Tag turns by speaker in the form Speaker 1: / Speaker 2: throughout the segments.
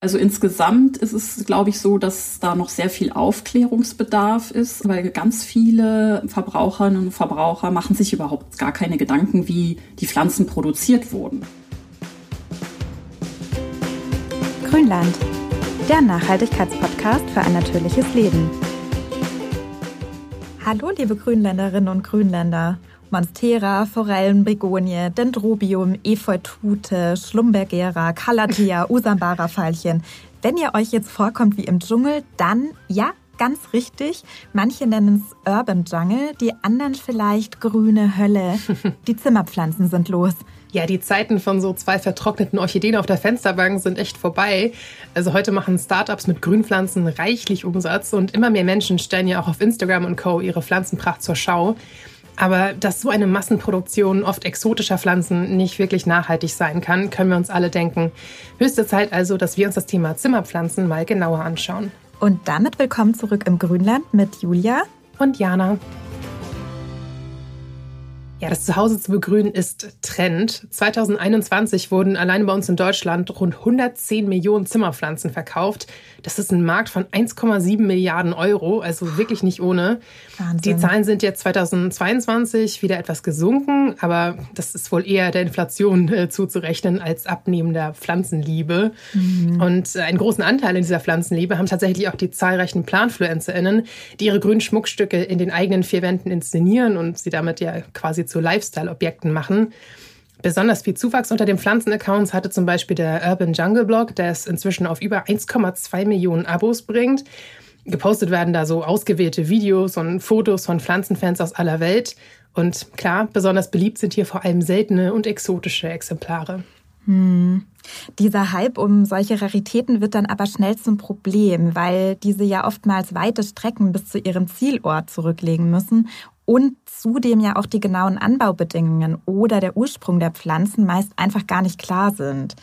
Speaker 1: Also insgesamt ist es, glaube ich, so, dass da noch sehr viel Aufklärungsbedarf ist, weil ganz viele Verbraucherinnen und Verbraucher machen sich überhaupt gar keine Gedanken, wie die Pflanzen produziert wurden.
Speaker 2: Grünland, der Nachhaltigkeitspodcast für ein natürliches Leben. Hallo, liebe Grünländerinnen und Grünländer. Monstera, Forellen, Begonie, Dendrobium, Efeutute, Schlumbergera, Calathea, Usambara-Veilchen. Wenn ihr euch jetzt vorkommt wie im Dschungel, dann ja, ganz richtig. Manche nennen es Urban Jungle, die anderen vielleicht grüne Hölle. Die Zimmerpflanzen sind los.
Speaker 3: Ja, die Zeiten von so zwei vertrockneten Orchideen auf der Fensterbank sind echt vorbei. Also heute machen Startups mit Grünpflanzen reichlich Umsatz und immer mehr Menschen stellen ja auch auf Instagram und Co. ihre Pflanzenpracht zur Schau. Aber dass so eine Massenproduktion oft exotischer Pflanzen nicht wirklich nachhaltig sein kann, können wir uns alle denken. Höchste Zeit also, dass wir uns das Thema Zimmerpflanzen mal genauer anschauen.
Speaker 2: Und damit willkommen zurück im Grünland mit Julia
Speaker 3: und Jana. Ja, das Zuhause zu begrünen ist Trend. 2021 wurden allein bei uns in Deutschland rund 110 Millionen Zimmerpflanzen verkauft. Das ist ein Markt von 1,7 Milliarden Euro, also wirklich nicht ohne. Wahnsinn. Die Zahlen sind jetzt 2022 wieder etwas gesunken, aber das ist wohl eher der Inflation äh, zuzurechnen als abnehmender Pflanzenliebe. Mhm. Und äh, einen großen Anteil in dieser Pflanzenliebe haben tatsächlich auch die zahlreichen PlanfluencerInnen, die ihre grünen Schmuckstücke in den eigenen vier Wänden inszenieren und sie damit ja quasi zu Lifestyle-Objekten machen. Besonders viel Zuwachs unter den Pflanzenaccounts hatte zum Beispiel der Urban Jungle Blog, der es inzwischen auf über 1,2 Millionen Abos bringt. Gepostet werden da so ausgewählte Videos und Fotos von Pflanzenfans aus aller Welt. Und klar, besonders beliebt sind hier vor allem seltene und exotische Exemplare.
Speaker 2: Hm. Dieser Hype um solche Raritäten wird dann aber schnell zum Problem, weil diese ja oftmals weite Strecken bis zu ihrem Zielort zurücklegen müssen und zudem ja auch die genauen Anbaubedingungen oder der Ursprung der Pflanzen meist einfach gar nicht klar sind.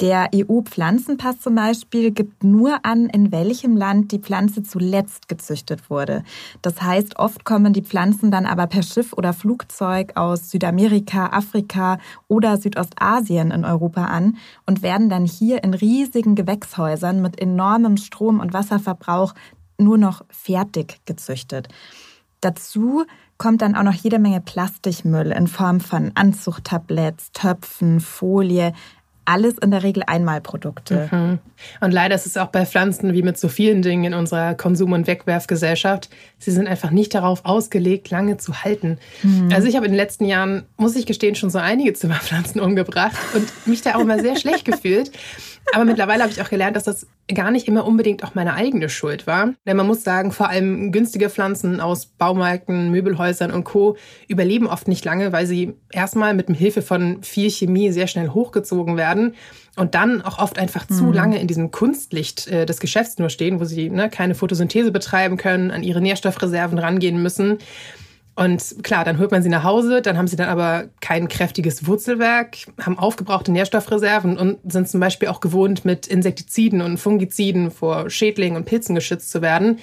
Speaker 2: Der EU-Pflanzenpass zum Beispiel gibt nur an, in welchem Land die Pflanze zuletzt gezüchtet wurde. Das heißt, oft kommen die Pflanzen dann aber per Schiff oder Flugzeug aus Südamerika, Afrika oder Südostasien in Europa an und werden dann hier in riesigen Gewächshäusern mit enormem Strom- und Wasserverbrauch nur noch fertig gezüchtet. Dazu kommt dann auch noch jede Menge Plastikmüll in Form von Anzuchttabletts, Töpfen, Folie, alles in der Regel Einmalprodukte.
Speaker 3: Mhm. Und leider ist es auch bei Pflanzen wie mit so vielen Dingen in unserer Konsum- und Wegwerfgesellschaft. Sie sind einfach nicht darauf ausgelegt, lange zu halten. Mhm. Also ich habe in den letzten Jahren, muss ich gestehen, schon so einige Zimmerpflanzen umgebracht und mich da auch immer sehr schlecht gefühlt. Aber mittlerweile habe ich auch gelernt, dass das gar nicht immer unbedingt auch meine eigene Schuld war. Denn man muss sagen, vor allem günstige Pflanzen aus Baumärkten, Möbelhäusern und Co. überleben oft nicht lange, weil sie erstmal mit Hilfe von viel Chemie sehr schnell hochgezogen werden und dann auch oft einfach zu mhm. lange in diesem Kunstlicht äh, des Geschäfts nur stehen, wo sie ne, keine Photosynthese betreiben können, an ihre Nährstoffreserven rangehen müssen. Und klar, dann holt man sie nach Hause, dann haben sie dann aber kein kräftiges Wurzelwerk, haben aufgebrauchte Nährstoffreserven und sind zum Beispiel auch gewohnt, mit Insektiziden und Fungiziden vor Schädlingen und Pilzen geschützt zu werden.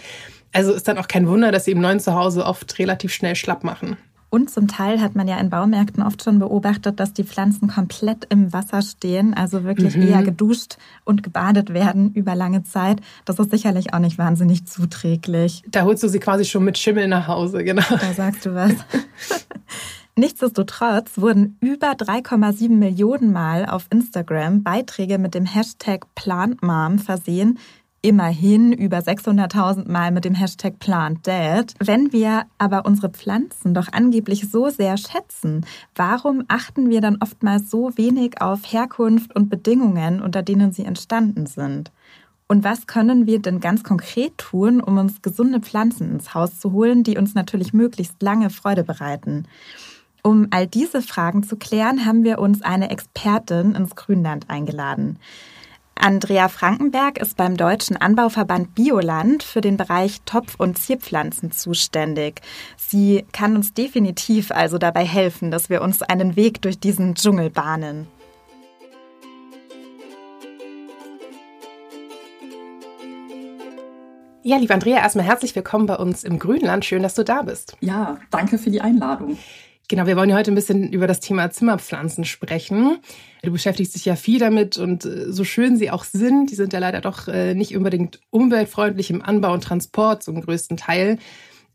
Speaker 3: Also ist dann auch kein Wunder, dass sie im neuen Zuhause oft relativ schnell schlapp machen.
Speaker 2: Und zum Teil hat man ja in Baumärkten oft schon beobachtet, dass die Pflanzen komplett im Wasser stehen, also wirklich mhm. eher geduscht und gebadet werden über lange Zeit. Das ist sicherlich auch nicht wahnsinnig zuträglich.
Speaker 3: Da holst du sie quasi schon mit Schimmel nach Hause, genau.
Speaker 2: Da sagst du was. Nichtsdestotrotz wurden über 3,7 Millionen Mal auf Instagram Beiträge mit dem Hashtag PlantMom versehen, immerhin über 600.000 Mal mit dem Hashtag PlantDead. Wenn wir aber unsere Pflanzen doch angeblich so sehr schätzen, warum achten wir dann oftmals so wenig auf Herkunft und Bedingungen, unter denen sie entstanden sind? Und was können wir denn ganz konkret tun, um uns gesunde Pflanzen ins Haus zu holen, die uns natürlich möglichst lange Freude bereiten? Um all diese Fragen zu klären, haben wir uns eine Expertin ins Grünland eingeladen. Andrea Frankenberg ist beim Deutschen Anbauverband Bioland für den Bereich Topf- und Zierpflanzen zuständig. Sie kann uns definitiv also dabei helfen, dass wir uns einen Weg durch diesen Dschungel bahnen.
Speaker 3: Ja, liebe Andrea, erstmal herzlich willkommen bei uns im Grünland. Schön, dass du da bist.
Speaker 1: Ja, danke für die Einladung.
Speaker 3: Genau, wir wollen ja heute ein bisschen über das Thema Zimmerpflanzen sprechen. Du beschäftigst dich ja viel damit und äh, so schön sie auch sind, die sind ja leider doch äh, nicht unbedingt umweltfreundlich im Anbau und Transport zum größten Teil.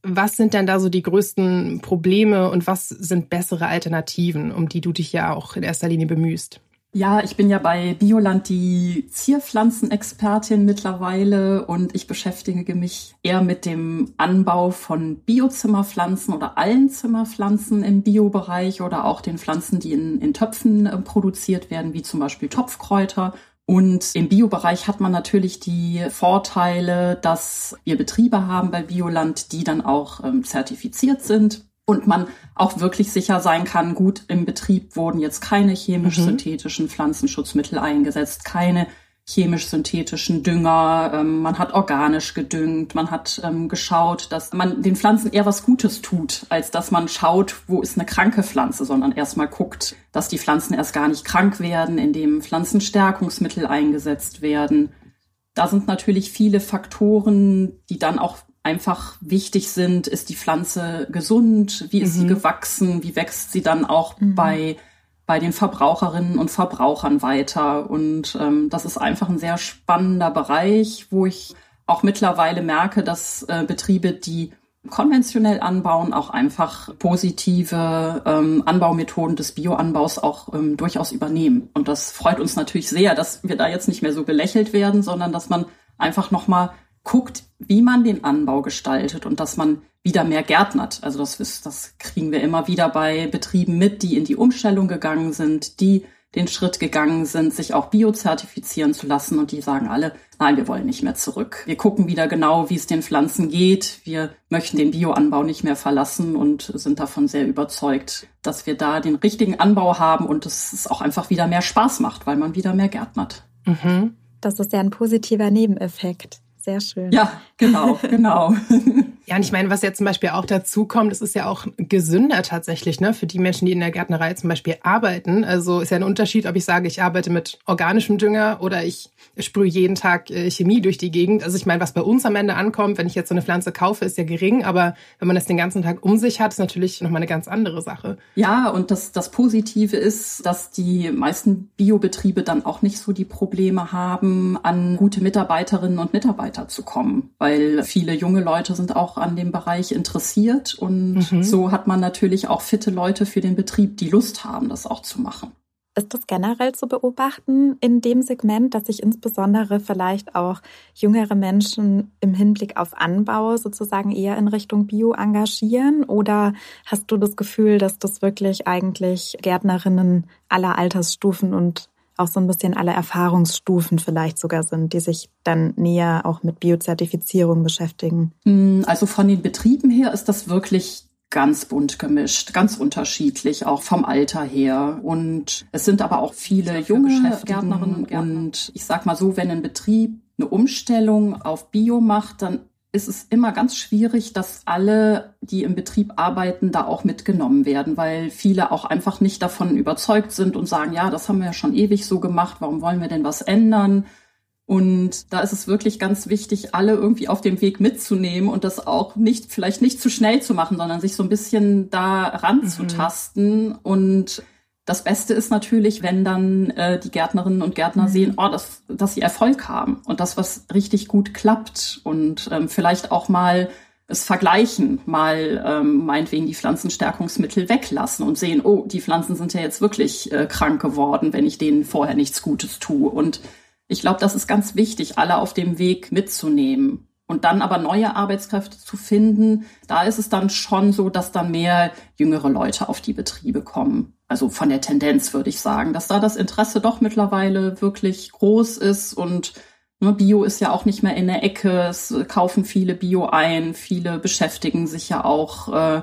Speaker 3: Was sind denn da so die größten Probleme und was sind bessere Alternativen, um die du dich ja auch in erster Linie bemühst?
Speaker 1: Ja, ich bin ja bei Bioland die Zierpflanzenexpertin mittlerweile und ich beschäftige mich eher mit dem Anbau von Biozimmerpflanzen oder allen Zimmerpflanzen im Biobereich oder auch den Pflanzen, die in, in Töpfen äh, produziert werden, wie zum Beispiel Topfkräuter. Und im Biobereich hat man natürlich die Vorteile, dass wir Betriebe haben bei Bioland, die dann auch ähm, zertifiziert sind und man auch wirklich sicher sein kann, gut, im Betrieb wurden jetzt keine chemisch-synthetischen mhm. Pflanzenschutzmittel eingesetzt, keine chemisch-synthetischen Dünger, ähm, man hat organisch gedüngt, man hat ähm, geschaut, dass man den Pflanzen eher was Gutes tut, als dass man schaut, wo ist eine kranke Pflanze, sondern erstmal guckt, dass die Pflanzen erst gar nicht krank werden, indem Pflanzenstärkungsmittel eingesetzt werden. Da sind natürlich viele Faktoren, die dann auch einfach wichtig sind. Ist die Pflanze gesund? Wie ist mhm. sie gewachsen? Wie wächst sie dann auch mhm. bei, bei den Verbraucherinnen und Verbrauchern weiter? Und ähm, das ist einfach ein sehr spannender Bereich, wo ich auch mittlerweile merke, dass äh, Betriebe, die konventionell anbauen, auch einfach positive ähm, Anbaumethoden des Bioanbaus auch ähm, durchaus übernehmen. Und das freut uns natürlich sehr, dass wir da jetzt nicht mehr so belächelt werden, sondern dass man einfach nochmal guckt, wie man den Anbau gestaltet und dass man wieder mehr gärtnert. Also das, ist, das kriegen wir immer wieder bei Betrieben mit, die in die Umstellung gegangen sind, die den Schritt gegangen sind, sich auch biozertifizieren zu lassen und die sagen alle, nein, wir wollen nicht mehr zurück. Wir gucken wieder genau, wie es den Pflanzen geht. Wir möchten den Bioanbau nicht mehr verlassen und sind davon sehr überzeugt, dass wir da den richtigen Anbau haben und es auch einfach wieder mehr Spaß macht, weil man wieder mehr gärtnert.
Speaker 2: Mhm. Das ist ja ein positiver Nebeneffekt. Sehr schön.
Speaker 1: Ja, genau, genau.
Speaker 3: Ja, und ich meine, was jetzt zum Beispiel auch dazu kommt, es ist ja auch gesünder tatsächlich, ne, für die Menschen, die in der Gärtnerei zum Beispiel arbeiten. Also ist ja ein Unterschied, ob ich sage, ich arbeite mit organischem Dünger oder ich sprühe jeden Tag äh, Chemie durch die Gegend. Also ich meine, was bei uns am Ende ankommt, wenn ich jetzt so eine Pflanze kaufe, ist ja gering, aber wenn man das den ganzen Tag um sich hat, ist natürlich nochmal eine ganz andere Sache.
Speaker 1: Ja, und das, das Positive ist, dass die meisten Biobetriebe dann auch nicht so die Probleme haben, an gute Mitarbeiterinnen und Mitarbeiter zu kommen, weil viele junge Leute sind auch an dem Bereich interessiert und mhm. so hat man natürlich auch fitte Leute für den Betrieb, die Lust haben, das auch zu machen.
Speaker 2: Ist das generell zu beobachten in dem Segment, dass sich insbesondere vielleicht auch jüngere Menschen im Hinblick auf Anbau sozusagen eher in Richtung Bio engagieren? Oder hast du das Gefühl, dass das wirklich eigentlich Gärtnerinnen aller Altersstufen und auch so ein bisschen alle Erfahrungsstufen vielleicht sogar sind, die sich dann näher auch mit Biozertifizierung beschäftigen?
Speaker 1: Hm, also von den Betrieben her ist das wirklich ganz bunt gemischt, ganz unterschiedlich, auch vom Alter her. Und es sind aber auch viele junge Gärtnerinnen und Gärtner. Und ich sag mal so, wenn ein Betrieb eine Umstellung auf Bio macht, dann ist es immer ganz schwierig, dass alle, die im Betrieb arbeiten, da auch mitgenommen werden, weil viele auch einfach nicht davon überzeugt sind und sagen, ja, das haben wir ja schon ewig so gemacht, warum wollen wir denn was ändern? Und da ist es wirklich ganz wichtig, alle irgendwie auf dem Weg mitzunehmen und das auch nicht, vielleicht nicht zu schnell zu machen, sondern sich so ein bisschen da ranzutasten mhm. und das Beste ist natürlich, wenn dann äh, die Gärtnerinnen und Gärtner mhm. sehen, oh, dass, dass sie Erfolg haben und das, was richtig gut klappt und ähm, vielleicht auch mal es vergleichen, mal ähm, meinetwegen die Pflanzenstärkungsmittel weglassen und sehen, oh, die Pflanzen sind ja jetzt wirklich äh, krank geworden, wenn ich denen vorher nichts Gutes tue. Und ich glaube, das ist ganz wichtig, alle auf dem Weg mitzunehmen. Und dann aber neue Arbeitskräfte zu finden, da ist es dann schon so, dass dann mehr jüngere Leute auf die Betriebe kommen. Also von der Tendenz würde ich sagen, dass da das Interesse doch mittlerweile wirklich groß ist und ne, Bio ist ja auch nicht mehr in der Ecke. Es kaufen viele Bio ein, viele beschäftigen sich ja auch äh,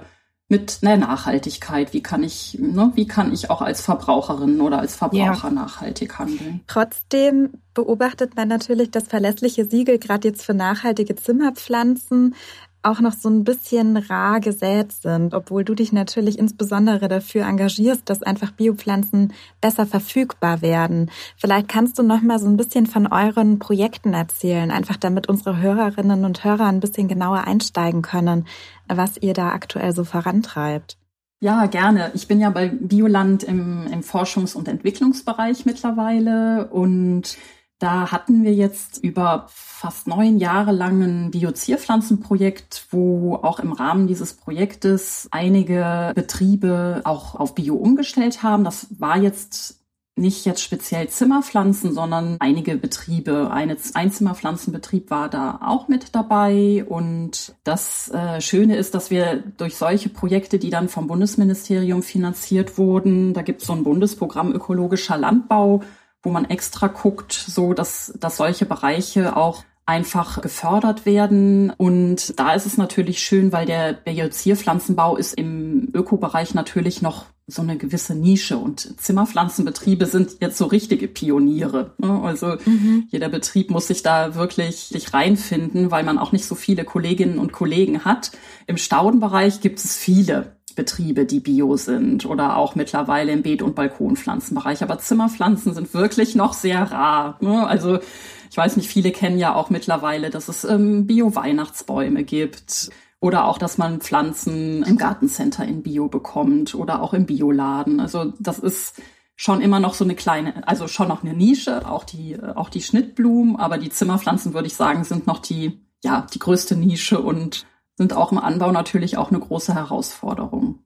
Speaker 1: mit einer Nachhaltigkeit. Wie kann ich, ne, wie kann ich auch als Verbraucherin oder als Verbraucher ja. nachhaltig handeln?
Speaker 2: Trotzdem beobachtet man natürlich das verlässliche Siegel gerade jetzt für nachhaltige Zimmerpflanzen auch noch so ein bisschen rar gesät sind, obwohl du dich natürlich insbesondere dafür engagierst, dass einfach Biopflanzen besser verfügbar werden. Vielleicht kannst du noch mal so ein bisschen von euren Projekten erzählen, einfach damit unsere Hörerinnen und Hörer ein bisschen genauer einsteigen können, was ihr da aktuell so vorantreibt.
Speaker 1: Ja, gerne. Ich bin ja bei Bioland im, im Forschungs- und Entwicklungsbereich mittlerweile und da hatten wir jetzt über fast neun Jahre lang ein Biozierpflanzenprojekt, wo auch im Rahmen dieses Projektes einige Betriebe auch auf Bio umgestellt haben. Das war jetzt nicht jetzt speziell Zimmerpflanzen, sondern einige Betriebe. Eine Einzimmerpflanzenbetrieb war da auch mit dabei. Und das äh, Schöne ist, dass wir durch solche Projekte, die dann vom Bundesministerium finanziert wurden, da gibt es so ein Bundesprogramm ökologischer Landbau, wo man extra guckt, so dass, dass solche Bereiche auch einfach gefördert werden. Und da ist es natürlich schön, weil der Biozierpflanzenbau ist im Ökobereich natürlich noch so eine gewisse Nische und Zimmerpflanzenbetriebe sind jetzt so richtige Pioniere. Ne? Also mhm. jeder Betrieb muss sich da wirklich sich reinfinden, weil man auch nicht so viele Kolleginnen und Kollegen hat. Im Staudenbereich gibt es viele Betriebe, die bio sind oder auch mittlerweile im Beet- und Balkonpflanzenbereich. Aber Zimmerpflanzen sind wirklich noch sehr rar. Ne? Also weiß nicht, viele kennen ja auch mittlerweile, dass es ähm, Bio-Weihnachtsbäume gibt oder auch, dass man Pflanzen im Gartencenter in Bio bekommt oder auch im Bioladen. Also das ist schon immer noch so eine kleine, also schon noch eine Nische, auch die, auch die Schnittblumen, aber die Zimmerpflanzen, würde ich sagen, sind noch die, ja, die größte Nische und sind auch im Anbau natürlich auch eine große Herausforderung.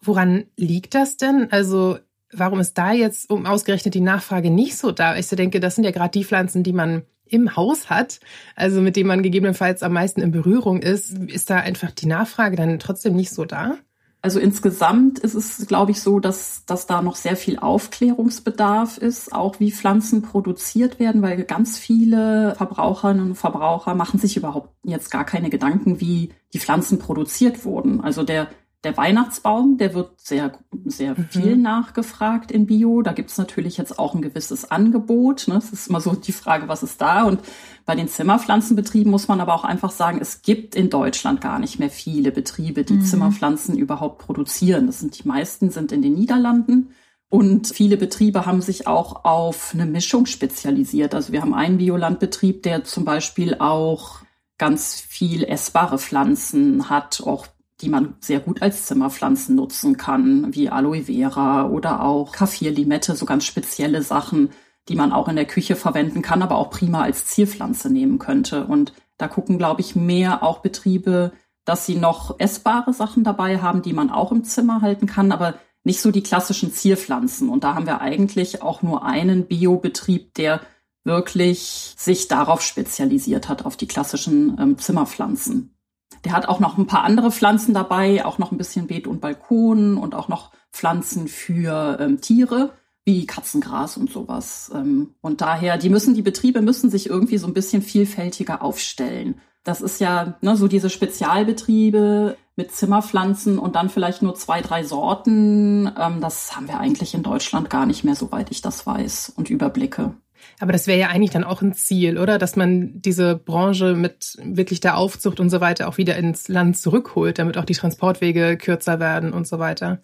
Speaker 3: Woran liegt das denn? Also warum ist da jetzt um ausgerechnet die Nachfrage nicht so da? Ich denke, das sind ja gerade die Pflanzen, die man im Haus hat, also mit denen man gegebenenfalls am meisten in Berührung ist. Ist da einfach die Nachfrage dann trotzdem nicht so da?
Speaker 1: Also insgesamt ist es, glaube ich, so, dass, dass da noch sehr viel Aufklärungsbedarf ist, auch wie Pflanzen produziert werden, weil ganz viele Verbraucherinnen und Verbraucher machen sich überhaupt jetzt gar keine Gedanken, wie die Pflanzen produziert wurden. Also der der Weihnachtsbaum, der wird sehr, sehr mhm. viel nachgefragt in Bio. Da gibt's natürlich jetzt auch ein gewisses Angebot. Ne? Es ist immer so die Frage, was ist da? Und bei den Zimmerpflanzenbetrieben muss man aber auch einfach sagen, es gibt in Deutschland gar nicht mehr viele Betriebe, die mhm. Zimmerpflanzen überhaupt produzieren. Das sind die meisten sind in den Niederlanden. Und viele Betriebe haben sich auch auf eine Mischung spezialisiert. Also wir haben einen Biolandbetrieb, der zum Beispiel auch ganz viel essbare Pflanzen hat, auch die man sehr gut als Zimmerpflanzen nutzen kann, wie Aloe Vera oder auch Kaffirlimette, so ganz spezielle Sachen, die man auch in der Küche verwenden kann, aber auch prima als Zierpflanze nehmen könnte. Und da gucken, glaube ich, mehr auch Betriebe, dass sie noch essbare Sachen dabei haben, die man auch im Zimmer halten kann, aber nicht so die klassischen Zierpflanzen. Und da haben wir eigentlich auch nur einen Biobetrieb, der wirklich sich darauf spezialisiert hat, auf die klassischen ähm, Zimmerpflanzen. Der hat auch noch ein paar andere Pflanzen dabei, auch noch ein bisschen Beet und Balkon und auch noch Pflanzen für ähm, Tiere wie Katzengras und sowas. Ähm, und daher, die müssen, die Betriebe müssen sich irgendwie so ein bisschen vielfältiger aufstellen. Das ist ja ne, so diese Spezialbetriebe mit Zimmerpflanzen und dann vielleicht nur zwei, drei Sorten. Ähm, das haben wir eigentlich in Deutschland gar nicht mehr, soweit ich das weiß und überblicke.
Speaker 3: Aber das wäre ja eigentlich dann auch ein Ziel, oder? Dass man diese Branche mit wirklich der Aufzucht und so weiter auch wieder ins Land zurückholt, damit auch die Transportwege kürzer werden und so weiter.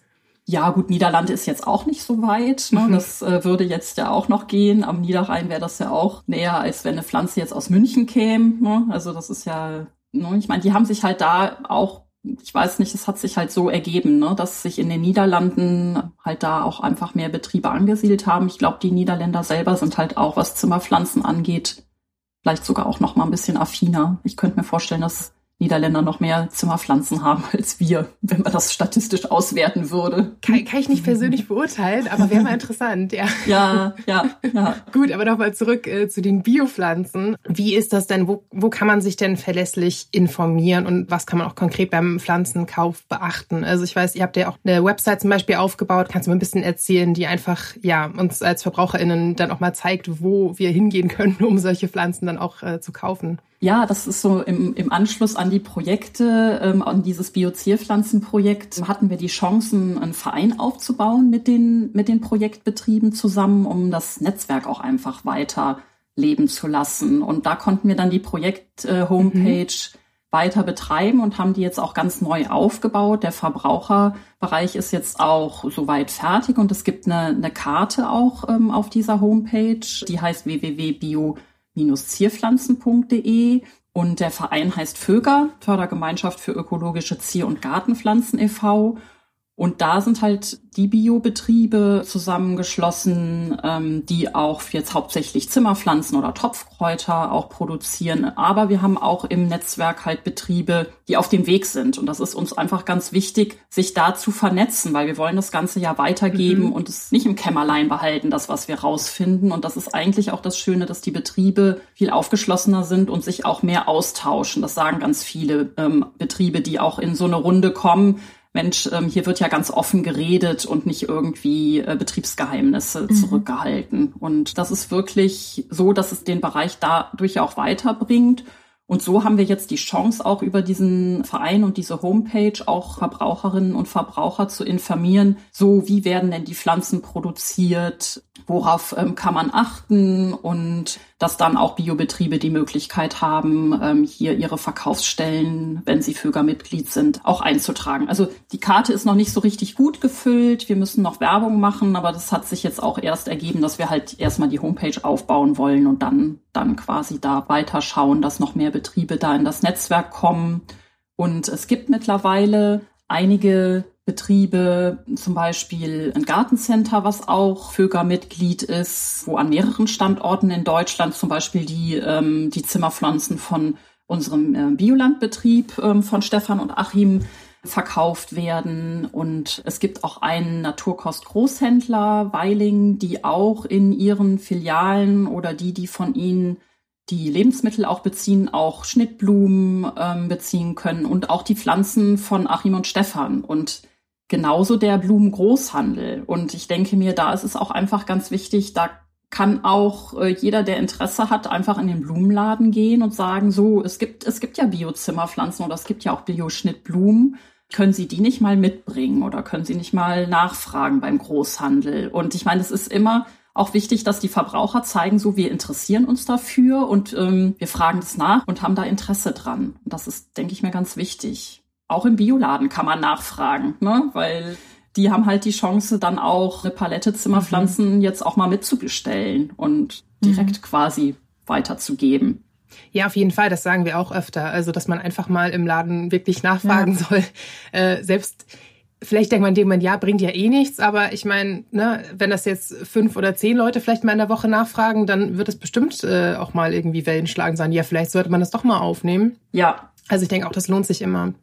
Speaker 1: Ja, gut, Niederlande ist jetzt auch nicht so weit. Ne? Mhm. Das äh, würde jetzt ja auch noch gehen. Am Niederrhein wäre das ja auch näher, als wenn eine Pflanze jetzt aus München käme. Ne? Also das ist ja, ne? ich meine, die haben sich halt da auch ich weiß nicht, es hat sich halt so ergeben, ne, dass sich in den Niederlanden halt da auch einfach mehr Betriebe angesiedelt haben. Ich glaube, die Niederländer selber sind halt auch, was Zimmerpflanzen angeht, vielleicht sogar auch noch mal ein bisschen affiner. Ich könnte mir vorstellen, dass Niederländer noch mehr Zimmerpflanzen haben als wir, wenn man das statistisch auswerten würde.
Speaker 3: Kann, kann ich nicht persönlich beurteilen, aber wäre mal interessant, ja.
Speaker 1: Ja, ja, ja.
Speaker 3: Gut, aber nochmal zurück äh, zu den Biopflanzen. Wie ist das denn? Wo, wo kann man sich denn verlässlich informieren und was kann man auch konkret beim Pflanzenkauf beachten? Also ich weiß, ihr habt ja auch eine Website zum Beispiel aufgebaut. Kannst du mir ein bisschen erzählen, die einfach ja uns als VerbraucherInnen dann auch mal zeigt, wo wir hingehen können, um solche Pflanzen dann auch äh, zu kaufen?
Speaker 1: Ja, das ist so im, im Anschluss an die Projekte, ähm, an dieses Biozierpflanzenprojekt, hatten wir die Chancen, einen Verein aufzubauen mit den, mit den Projektbetrieben zusammen, um das Netzwerk auch einfach weiter leben zu lassen. Und da konnten wir dann die Projekt-Homepage mhm. weiter betreiben und haben die jetzt auch ganz neu aufgebaut. Der Verbraucherbereich ist jetzt auch soweit fertig und es gibt eine, eine Karte auch ähm, auf dieser Homepage, die heißt www.bio zierpflanzen.de und der Verein heißt Föger, Fördergemeinschaft für ökologische Zier- und Gartenpflanzen e.V. Und da sind halt die Biobetriebe zusammengeschlossen, ähm, die auch jetzt hauptsächlich Zimmerpflanzen oder Topfkräuter auch produzieren. Aber wir haben auch im Netzwerk halt Betriebe, die auf dem Weg sind. Und das ist uns einfach ganz wichtig, sich da zu vernetzen, weil wir wollen das Ganze ja weitergeben mhm. und es nicht im Kämmerlein behalten, das, was wir rausfinden. Und das ist eigentlich auch das Schöne, dass die Betriebe viel aufgeschlossener sind und sich auch mehr austauschen. Das sagen ganz viele ähm, Betriebe, die auch in so eine Runde kommen Mensch, ähm, hier wird ja ganz offen geredet und nicht irgendwie äh, Betriebsgeheimnisse mhm. zurückgehalten. Und das ist wirklich so, dass es den Bereich dadurch auch weiterbringt. Und so haben wir jetzt die Chance, auch über diesen Verein und diese Homepage auch Verbraucherinnen und Verbraucher zu informieren. So, wie werden denn die Pflanzen produziert? Worauf ähm, kann man achten? Und dass dann auch Biobetriebe die Möglichkeit haben, ähm, hier ihre Verkaufsstellen, wenn sie Föger-Mitglied sind, auch einzutragen. Also die Karte ist noch nicht so richtig gut gefüllt. Wir müssen noch Werbung machen, aber das hat sich jetzt auch erst ergeben, dass wir halt erstmal die Homepage aufbauen wollen und dann, dann quasi da weiterschauen, dass noch mehr Betriebe da in das Netzwerk kommen. Und es gibt mittlerweile einige Betriebe, zum Beispiel ein Gartencenter, was auch Föger-Mitglied ist, wo an mehreren Standorten in Deutschland zum Beispiel die, ähm, die Zimmerpflanzen von unserem äh, Biolandbetrieb ähm, von Stefan und Achim verkauft werden. Und es gibt auch einen Naturkost-Großhändler, Weiling, die auch in ihren Filialen oder die, die von ihnen die Lebensmittel auch beziehen, auch Schnittblumen ähm, beziehen können und auch die Pflanzen von Achim und Stefan. Und genauso der Blumengroßhandel. Und ich denke mir, da ist es auch einfach ganz wichtig, da kann auch äh, jeder, der Interesse hat, einfach in den Blumenladen gehen und sagen, so, es gibt, es gibt ja Biozimmerpflanzen oder es gibt ja auch Bioschnittblumen. Können Sie die nicht mal mitbringen oder können Sie nicht mal nachfragen beim Großhandel? Und ich meine, es ist immer auch wichtig, dass die Verbraucher zeigen, so wir interessieren uns dafür und ähm, wir fragen das nach und haben da Interesse dran. Und das ist, denke ich mir, ganz wichtig auch im Bioladen kann man nachfragen, ne? weil die haben halt die Chance, dann auch eine Palette Zimmerpflanzen mhm. jetzt auch mal mitzubestellen und direkt mhm. quasi weiterzugeben.
Speaker 3: Ja, auf jeden Fall, das sagen wir auch öfter. Also, dass man einfach mal im Laden wirklich nachfragen ja. soll. Äh, selbst vielleicht denkt man dem man, ja, bringt ja eh nichts, aber ich meine, ne, wenn das jetzt fünf oder zehn Leute vielleicht mal in der Woche nachfragen, dann wird es bestimmt äh, auch mal irgendwie Wellen schlagen sein. Ja, vielleicht sollte man das doch mal aufnehmen.
Speaker 1: Ja.
Speaker 3: Also ich denke auch, das lohnt sich immer.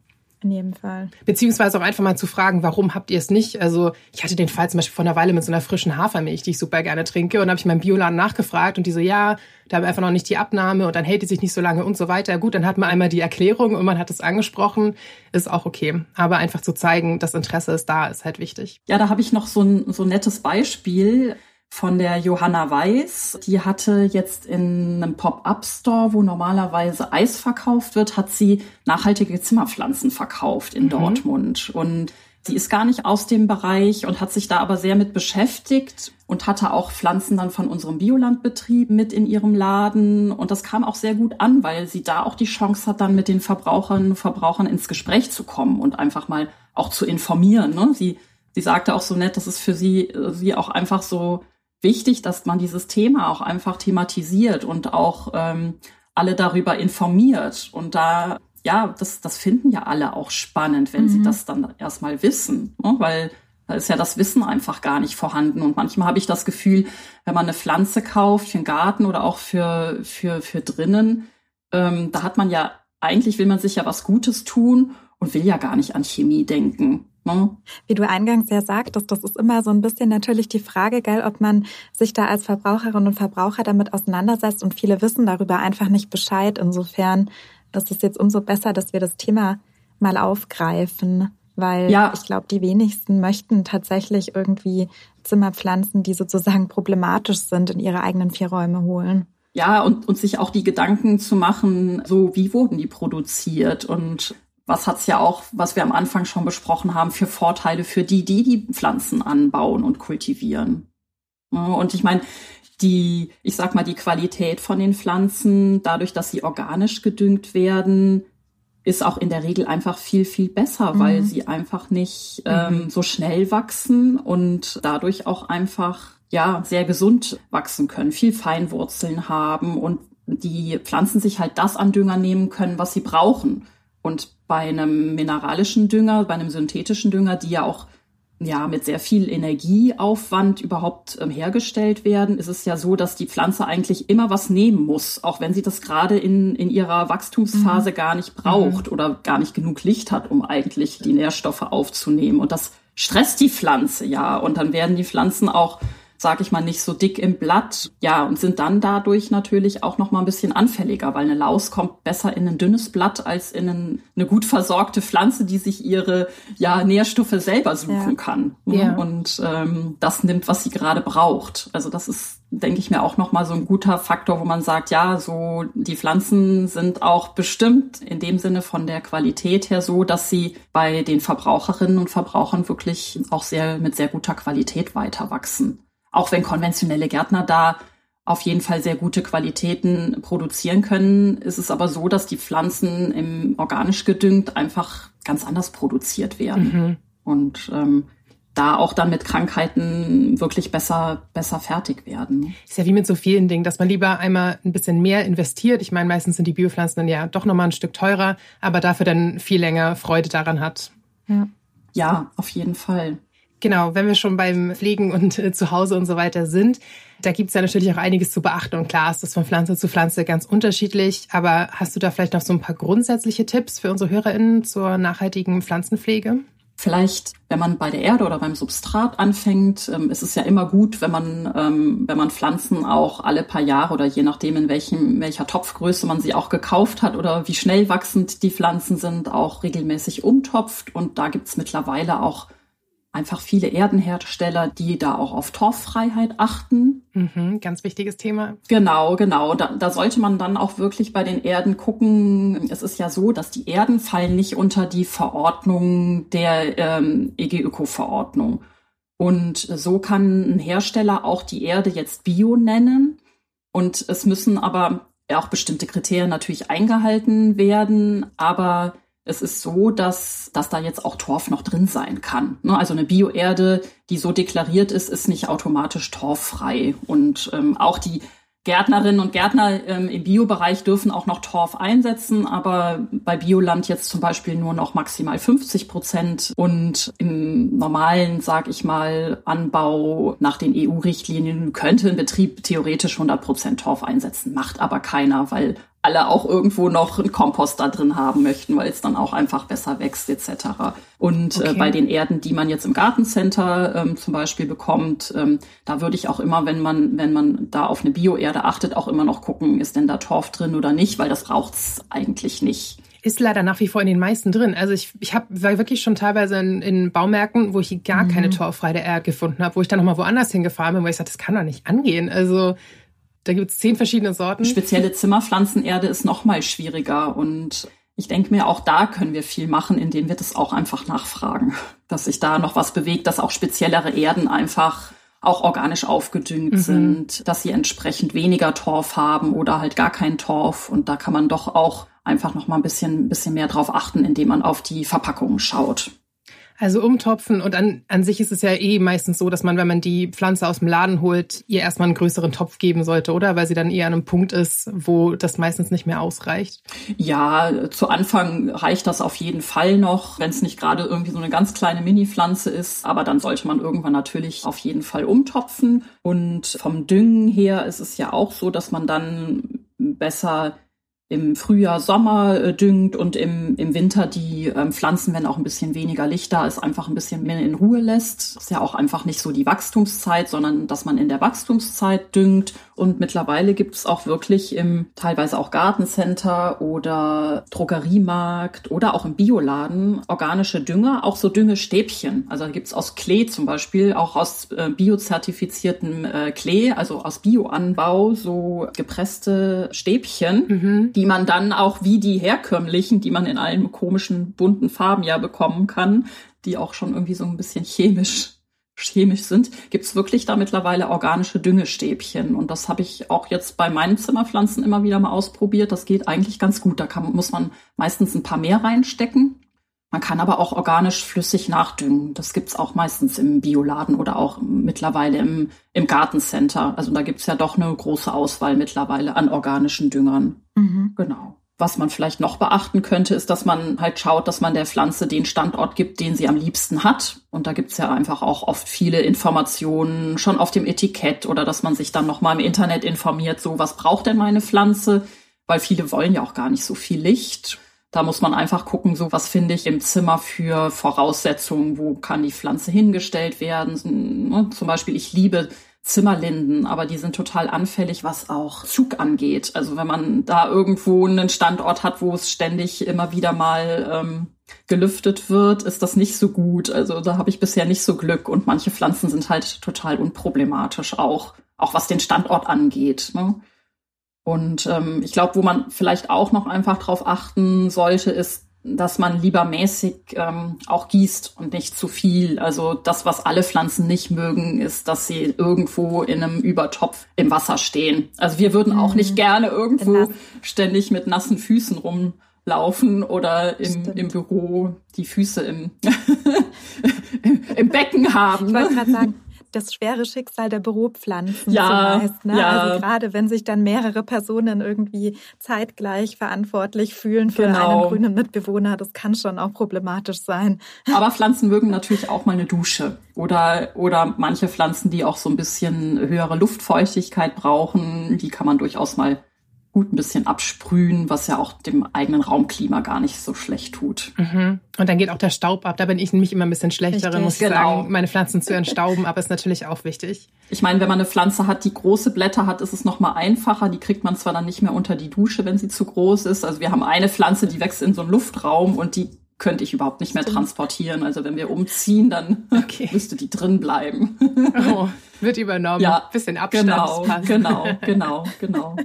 Speaker 2: In jedem Fall.
Speaker 3: Beziehungsweise auch einfach mal zu fragen, warum habt ihr es nicht? Also ich hatte den Fall zum Beispiel vor einer Weile mit so einer frischen Hafermilch, die ich super gerne trinke. Und habe ich meinem Bioladen nachgefragt und die so, ja, da haben wir einfach noch nicht die Abnahme und dann hält die sich nicht so lange und so weiter. Gut, dann hat man einmal die Erklärung und man hat es angesprochen, ist auch okay. Aber einfach zu zeigen, das Interesse ist da, ist halt wichtig.
Speaker 1: Ja, da habe ich noch so ein, so ein nettes Beispiel von der Johanna Weiß. Die hatte jetzt in einem Pop-up-Store, wo normalerweise Eis verkauft wird, hat sie nachhaltige Zimmerpflanzen verkauft in mhm. Dortmund. Und sie ist gar nicht aus dem Bereich und hat sich da aber sehr mit beschäftigt und hatte auch Pflanzen dann von unserem Biolandbetrieb mit in ihrem Laden. Und das kam auch sehr gut an, weil sie da auch die Chance hat, dann mit den Verbraucherinnen und Verbrauchern ins Gespräch zu kommen und einfach mal auch zu informieren. Ne? Sie, sie sagte auch so nett, dass es für sie, sie auch einfach so wichtig, dass man dieses Thema auch einfach thematisiert und auch ähm, alle darüber informiert. Und da, ja, das, das finden ja alle auch spannend, wenn mhm. sie das dann erstmal wissen, ne? weil da ist ja das Wissen einfach gar nicht vorhanden. Und manchmal habe ich das Gefühl, wenn man eine Pflanze kauft für den Garten oder auch für, für, für drinnen, ähm, da hat man ja, eigentlich will man sich ja was Gutes tun und will ja gar nicht an Chemie denken.
Speaker 2: Ne? Wie du eingangs ja sagtest, das ist immer so ein bisschen natürlich die Frage, geil, ob man sich da als Verbraucherin und Verbraucher damit auseinandersetzt und viele wissen darüber einfach nicht Bescheid. Insofern ist es jetzt umso besser, dass wir das Thema mal aufgreifen, weil ja. ich glaube, die wenigsten möchten tatsächlich irgendwie Zimmerpflanzen, die sozusagen problematisch sind, in ihre eigenen vier Räume holen.
Speaker 1: Ja, und, und sich auch die Gedanken zu machen, so wie wurden die produziert und was hat's ja auch, was wir am Anfang schon besprochen haben, für Vorteile für die, die die Pflanzen anbauen und kultivieren. Und ich meine, die, ich sag mal, die Qualität von den Pflanzen, dadurch, dass sie organisch gedüngt werden, ist auch in der Regel einfach viel, viel besser, mhm. weil sie einfach nicht ähm, mhm. so schnell wachsen und dadurch auch einfach ja sehr gesund wachsen können, viel Feinwurzeln haben und die Pflanzen sich halt das an Dünger nehmen können, was sie brauchen. Und bei einem mineralischen Dünger, bei einem synthetischen Dünger, die ja auch ja mit sehr viel Energieaufwand überhaupt ähm, hergestellt werden, ist es ja so, dass die Pflanze eigentlich immer was nehmen muss, auch wenn sie das gerade in, in ihrer Wachstumsphase mhm. gar nicht braucht mhm. oder gar nicht genug Licht hat, um eigentlich die Nährstoffe aufzunehmen. Und das stresst die Pflanze ja. Und dann werden die Pflanzen auch sag ich mal, nicht so dick im Blatt. Ja, und sind dann dadurch natürlich auch noch mal ein bisschen anfälliger, weil eine Laus kommt besser in ein dünnes Blatt als in ein, eine gut versorgte Pflanze, die sich ihre ja, Nährstoffe selber suchen ja. kann. Ne? Ja. Und ähm, das nimmt, was sie gerade braucht. Also das ist, denke ich mir, auch noch mal so ein guter Faktor, wo man sagt, ja, so die Pflanzen sind auch bestimmt in dem Sinne von der Qualität her so, dass sie bei den Verbraucherinnen und Verbrauchern wirklich auch sehr mit sehr guter Qualität weiter wachsen auch wenn konventionelle Gärtner da auf jeden Fall sehr gute Qualitäten produzieren können, ist es aber so, dass die Pflanzen im organisch gedüngt einfach ganz anders produziert werden. Mhm. Und ähm, da auch dann mit Krankheiten wirklich besser, besser fertig werden.
Speaker 3: Ist ja wie mit so vielen Dingen, dass man lieber einmal ein bisschen mehr investiert. Ich meine, meistens sind die Biopflanzen dann ja doch nochmal ein Stück teurer, aber dafür dann viel länger Freude daran hat.
Speaker 1: Ja, ja auf jeden Fall.
Speaker 3: Genau, wenn wir schon beim Pflegen und äh, zu Hause und so weiter sind, da gibt es ja natürlich auch einiges zu beachten. Und klar ist das von Pflanze zu Pflanze ganz unterschiedlich. Aber hast du da vielleicht noch so ein paar grundsätzliche Tipps für unsere HörerInnen zur nachhaltigen Pflanzenpflege?
Speaker 1: Vielleicht, wenn man bei der Erde oder beim Substrat anfängt, ähm, ist es ja immer gut, wenn man, ähm, wenn man Pflanzen auch alle paar Jahre oder je nachdem, in welchem, welcher Topfgröße man sie auch gekauft hat oder wie schnell wachsend die Pflanzen sind, auch regelmäßig umtopft. Und da gibt's mittlerweile auch einfach viele Erdenhersteller, die da auch auf Torffreiheit achten.
Speaker 3: Mhm, ganz wichtiges Thema.
Speaker 1: Genau, genau. Da, da sollte man dann auch wirklich bei den Erden gucken. Es ist ja so, dass die Erden fallen nicht unter die Verordnung der ähm, EG-Öko-Verordnung. Und so kann ein Hersteller auch die Erde jetzt Bio nennen. Und es müssen aber auch bestimmte Kriterien natürlich eingehalten werden. Aber es ist so, dass, dass da jetzt auch Torf noch drin sein kann. Ne? Also eine Bioerde, die so deklariert ist, ist nicht automatisch torffrei. Und ähm, auch die Gärtnerinnen und Gärtner ähm, im Biobereich dürfen auch noch Torf einsetzen, aber bei Bioland jetzt zum Beispiel nur noch maximal 50 Prozent und im normalen, sag ich mal, Anbau nach den EU-Richtlinien könnte ein Betrieb theoretisch 100 Prozent Torf einsetzen, macht aber keiner, weil alle auch irgendwo noch einen Kompost da drin haben möchten, weil es dann auch einfach besser wächst etc. Und äh, okay. äh, bei den Erden, die man jetzt im Gartencenter ähm, zum Beispiel bekommt, ähm, da würde ich auch immer, wenn man, wenn man da auf eine Bioerde achtet, auch immer noch gucken, ist denn da Torf drin oder nicht, weil das braucht's eigentlich nicht
Speaker 3: ist leider nach wie vor in den meisten drin. Also ich, ich hab, war wirklich schon teilweise in, in Baumärkten, wo ich gar mhm. keine torffreie Erde gefunden habe, wo ich dann nochmal woanders hingefahren bin, wo ich sagte, das kann doch nicht angehen. Also da gibt es zehn verschiedene Sorten.
Speaker 1: Spezielle Zimmerpflanzenerde ist noch mal schwieriger und ich denke mir, auch da können wir viel machen, indem wir das auch einfach nachfragen, dass sich da noch was bewegt, dass auch speziellere Erden einfach auch organisch aufgedüngt mhm. sind, dass sie entsprechend weniger Torf haben oder halt gar kein Torf. Und da kann man doch auch einfach noch mal ein bisschen, bisschen mehr drauf achten, indem man auf die Verpackungen schaut.
Speaker 3: Also umtopfen und an, an sich ist es ja eh meistens so, dass man, wenn man die Pflanze aus dem Laden holt, ihr erstmal einen größeren Topf geben sollte, oder? Weil sie dann eher an einem Punkt ist, wo das meistens nicht mehr ausreicht.
Speaker 1: Ja, zu Anfang reicht das auf jeden Fall noch, wenn es nicht gerade irgendwie so eine ganz kleine Mini-Pflanze ist. Aber dann sollte man irgendwann natürlich auf jeden Fall umtopfen. Und vom Düngen her ist es ja auch so, dass man dann besser im Frühjahr, Sommer äh, düngt und im, im Winter die ähm, Pflanzen, wenn auch ein bisschen weniger Licht da ist, einfach ein bisschen mehr in Ruhe lässt. Ist ja auch einfach nicht so die Wachstumszeit, sondern dass man in der Wachstumszeit düngt. Und mittlerweile gibt es auch wirklich im teilweise auch Gartencenter oder Drogeriemarkt oder auch im Bioladen organische Dünger, auch so Düngestäbchen. Also da gibt es aus Klee zum Beispiel, auch aus äh, biozertifiziertem äh, Klee, also aus Bioanbau, so gepresste Stäbchen. Mhm die man dann auch wie die herkömmlichen, die man in allen komischen bunten Farben ja bekommen kann, die auch schon irgendwie so ein bisschen chemisch chemisch sind, gibt's wirklich da mittlerweile organische Düngestäbchen. Und das habe ich auch jetzt bei meinen Zimmerpflanzen immer wieder mal ausprobiert. Das geht eigentlich ganz gut. Da kann, muss man meistens ein paar mehr reinstecken. Man kann aber auch organisch flüssig nachdüngen. Das gibt's auch meistens im Bioladen oder auch mittlerweile im, im Gartencenter. Also da gibt's ja doch eine große Auswahl mittlerweile an organischen Düngern. Mhm. Genau. Was man vielleicht noch beachten könnte, ist, dass man halt schaut, dass man der Pflanze den Standort gibt, den sie am liebsten hat. Und da gibt's ja einfach auch oft viele Informationen schon auf dem Etikett oder dass man sich dann nochmal im Internet informiert, so was braucht denn meine Pflanze? Weil viele wollen ja auch gar nicht so viel Licht. Da muss man einfach gucken, so was finde ich im Zimmer für Voraussetzungen, wo kann die Pflanze hingestellt werden. Ne, zum Beispiel, ich liebe Zimmerlinden, aber die sind total anfällig, was auch Zug angeht. Also wenn man da irgendwo einen Standort hat, wo es ständig immer wieder mal ähm, gelüftet wird, ist das nicht so gut. Also da habe ich bisher nicht so Glück und manche Pflanzen sind halt total unproblematisch auch, auch was den Standort angeht. Ne? Und ähm, ich glaube, wo man vielleicht auch noch einfach drauf achten sollte, ist, dass man lieber mäßig ähm, auch gießt und nicht zu viel. Also das, was alle Pflanzen nicht mögen, ist, dass sie irgendwo in einem Übertopf im Wasser stehen. Also wir würden auch nicht mhm. gerne irgendwo ständig mit nassen Füßen rumlaufen oder im, im Büro die Füße im, im Becken haben.
Speaker 2: Ich wollte gerade sagen, das schwere Schicksal der Büropflanzen ja, zumeist. Ne? Ja. Also gerade wenn sich dann mehrere Personen irgendwie zeitgleich verantwortlich fühlen für genau. einen grünen Mitbewohner, das kann schon auch problematisch sein.
Speaker 1: Aber Pflanzen mögen natürlich auch mal eine Dusche. Oder, oder manche Pflanzen, die auch so ein bisschen höhere Luftfeuchtigkeit brauchen, die kann man durchaus mal gut ein bisschen absprühen, was ja auch dem eigenen Raumklima gar nicht so schlecht tut.
Speaker 3: Mhm. Und dann geht auch der Staub ab. Da bin ich nämlich immer ein bisschen schlechterin, muss ich genau. sagen, meine Pflanzen zu entstauben, aber ist natürlich auch wichtig.
Speaker 1: Ich meine, wenn man eine Pflanze hat, die große Blätter hat, ist es noch mal einfacher. Die kriegt man zwar dann nicht mehr unter die Dusche, wenn sie zu groß ist. Also wir haben eine Pflanze, die wächst in so einem Luftraum und die könnte ich überhaupt nicht mehr transportieren. Also wenn wir umziehen, dann okay. müsste die drin bleiben.
Speaker 3: Oh, wird übernommen. Ja, bisschen Abstand.
Speaker 1: Genau, genau, genau, genau.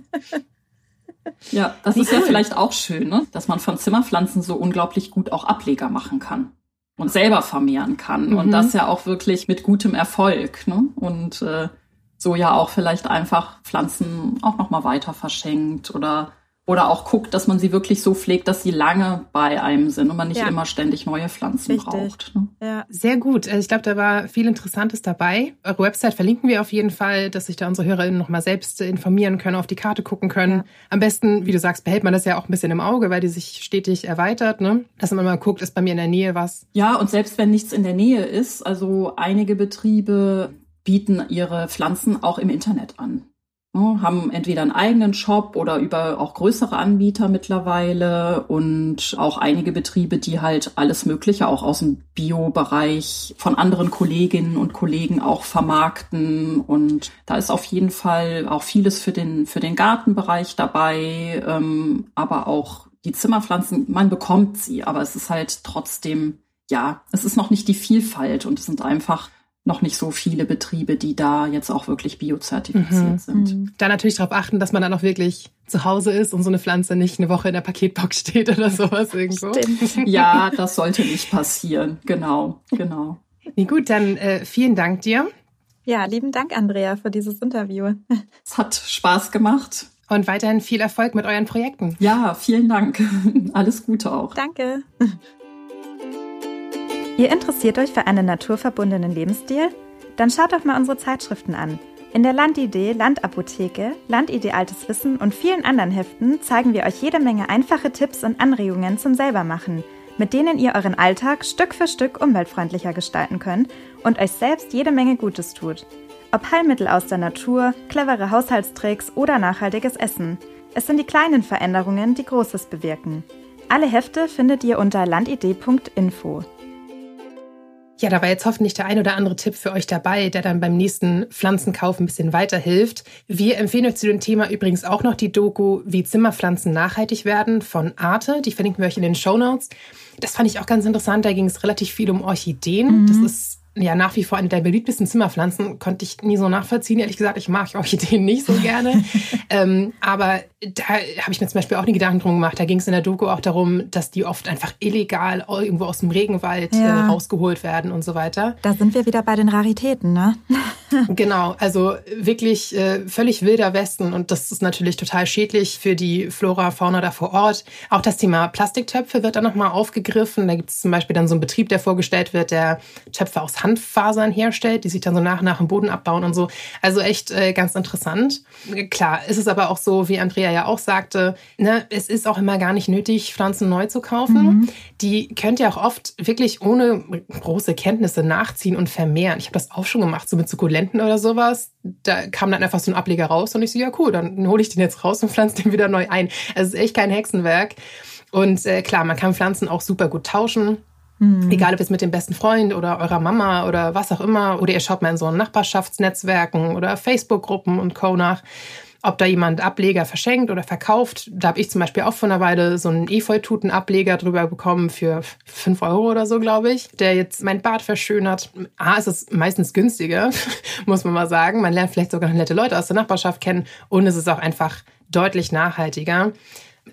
Speaker 1: Ja, das Wie ist cool. ja vielleicht auch schön, ne? dass man von Zimmerpflanzen so unglaublich gut auch Ableger machen kann und selber vermehren kann. Mhm. Und das ja auch wirklich mit gutem Erfolg. Ne? Und äh, so ja auch vielleicht einfach Pflanzen auch nochmal weiter verschenkt oder oder auch guckt, dass man sie wirklich so pflegt, dass sie lange bei einem sind und man nicht ja. immer ständig neue Pflanzen Richtig. braucht. Ne?
Speaker 3: Ja. Sehr gut. Also ich glaube, da war viel Interessantes dabei. Eure Website verlinken wir auf jeden Fall, dass sich da unsere HörerInnen nochmal selbst informieren können, auf die Karte gucken können. Ja. Am besten, wie du sagst, behält man das ja auch ein bisschen im Auge, weil die sich stetig erweitert, ne? Dass man mal guckt, ist bei mir in der Nähe was.
Speaker 1: Ja, und selbst wenn nichts in der Nähe ist, also einige Betriebe bieten ihre Pflanzen auch im Internet an. Ne, haben entweder einen eigenen Shop oder über auch größere Anbieter mittlerweile und auch einige Betriebe, die halt alles Mögliche auch aus dem Bio-Bereich von anderen Kolleginnen und Kollegen auch vermarkten. Und da ist auf jeden Fall auch vieles für den für den Gartenbereich dabei, ähm, aber auch die Zimmerpflanzen, man bekommt sie, aber es ist halt trotzdem ja, es ist noch nicht die Vielfalt und es sind einfach noch nicht so viele Betriebe, die da jetzt auch wirklich biozertifiziert mhm. sind. Mhm.
Speaker 3: Da natürlich darauf achten, dass man dann auch wirklich zu Hause ist und so eine Pflanze nicht eine Woche in der Paketbox steht oder sowas irgendwo.
Speaker 1: Stimmt. Ja, das sollte nicht passieren. Genau, genau.
Speaker 3: Nee, gut, dann äh, vielen Dank dir.
Speaker 2: Ja, lieben Dank, Andrea, für dieses Interview.
Speaker 1: Es hat Spaß gemacht.
Speaker 3: Und weiterhin viel Erfolg mit euren Projekten.
Speaker 1: Ja, vielen Dank. Alles Gute auch.
Speaker 2: Danke. Ihr interessiert euch für einen naturverbundenen Lebensstil? Dann schaut doch mal unsere Zeitschriften an. In der Landidee, Landapotheke, Landidee Altes Wissen und vielen anderen Heften zeigen wir euch jede Menge einfache Tipps und Anregungen zum Selbermachen, mit denen ihr euren Alltag Stück für Stück umweltfreundlicher gestalten könnt und euch selbst jede Menge Gutes tut. Ob Heilmittel aus der Natur, clevere Haushaltstricks oder nachhaltiges Essen. Es sind die kleinen Veränderungen, die Großes bewirken. Alle Hefte findet ihr unter landidee.info.
Speaker 3: Ja, da war jetzt hoffentlich der ein oder andere Tipp für euch dabei, der dann beim nächsten Pflanzenkauf ein bisschen weiterhilft. Wir empfehlen euch zu dem Thema übrigens auch noch die Doku Wie Zimmerpflanzen nachhaltig werden von Arte. Die verlinken wir euch in den Show Notes. Das fand ich auch ganz interessant. Da ging es relativ viel um Orchideen. Mhm. Das ist ja nach wie vor eine der beliebtesten Zimmerpflanzen. Konnte ich nie so nachvollziehen. Ehrlich gesagt, ich mag Orchideen nicht so gerne. ähm, aber da habe ich mir zum Beispiel auch nie Gedanken drum gemacht. Da ging es in der Doku auch darum, dass die oft einfach illegal irgendwo aus dem Regenwald äh, ja. äh, rausgeholt werden und so weiter.
Speaker 2: Da sind wir wieder bei den Raritäten, ne?
Speaker 3: genau, also wirklich äh, völlig wilder Westen und das ist natürlich total schädlich für die Flora, Fauna da vor Ort. Auch das Thema Plastiktöpfe wird dann nochmal aufgegriffen. Da gibt es zum Beispiel dann so einen Betrieb, der vorgestellt wird, der Töpfe aus Handfasern herstellt, die sich dann so nach und nach im Boden abbauen und so. Also echt äh, ganz interessant. Klar, ist es aber auch so, wie Andrea ja auch sagte, ne, es ist auch immer gar nicht nötig, Pflanzen neu zu kaufen. Mhm. Die könnt ihr auch oft wirklich ohne große Kenntnisse nachziehen und vermehren. Ich habe das auch schon gemacht, so mit Sukkulenten oder sowas. Da kam dann einfach so ein Ableger raus und ich so, ja cool, dann hole ich den jetzt raus und pflanze den wieder neu ein. Also es ist echt kein Hexenwerk. Und äh, klar, man kann Pflanzen auch super gut tauschen. Mhm. Egal ob es mit dem besten Freund oder eurer Mama oder was auch immer. Oder ihr schaut mal in so Nachbarschaftsnetzwerken oder Facebook-Gruppen und Co. nach ob da jemand Ableger verschenkt oder verkauft. Da habe ich zum Beispiel auch von einer Weile so einen Efeututen-Ableger drüber bekommen für 5 Euro oder so, glaube ich, der jetzt mein Bad verschönert. A, ist es meistens günstiger, muss man mal sagen. Man lernt vielleicht sogar nette Leute aus der Nachbarschaft kennen und es ist auch einfach deutlich nachhaltiger.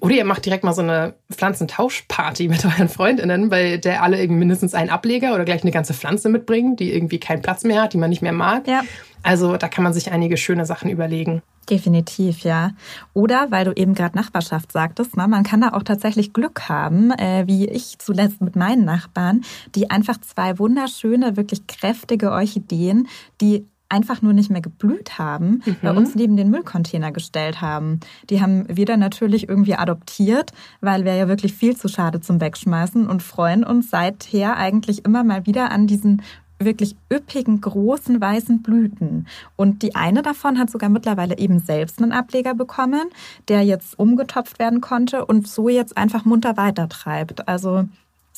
Speaker 3: Oder ihr macht direkt mal so eine Pflanzentauschparty mit euren Freundinnen, bei der alle irgendwie mindestens einen Ableger oder gleich eine ganze Pflanze mitbringen, die irgendwie keinen Platz mehr hat, die man nicht mehr mag. Ja. Also da kann man sich einige schöne Sachen überlegen.
Speaker 2: Definitiv, ja. Oder weil du eben gerade Nachbarschaft sagtest, na, ne, man kann da auch tatsächlich Glück haben, äh, wie ich zuletzt mit meinen Nachbarn, die einfach zwei wunderschöne, wirklich kräftige Orchideen, die einfach nur nicht mehr geblüht haben, mhm. bei uns neben den Müllcontainer gestellt haben. Die haben wir dann natürlich irgendwie adoptiert, weil wir ja wirklich viel zu schade zum Wegschmeißen und freuen uns seither eigentlich immer mal wieder an diesen wirklich üppigen, großen, weißen Blüten. Und die eine davon hat sogar mittlerweile eben selbst einen Ableger bekommen, der jetzt umgetopft werden konnte und so jetzt einfach munter weitertreibt. Also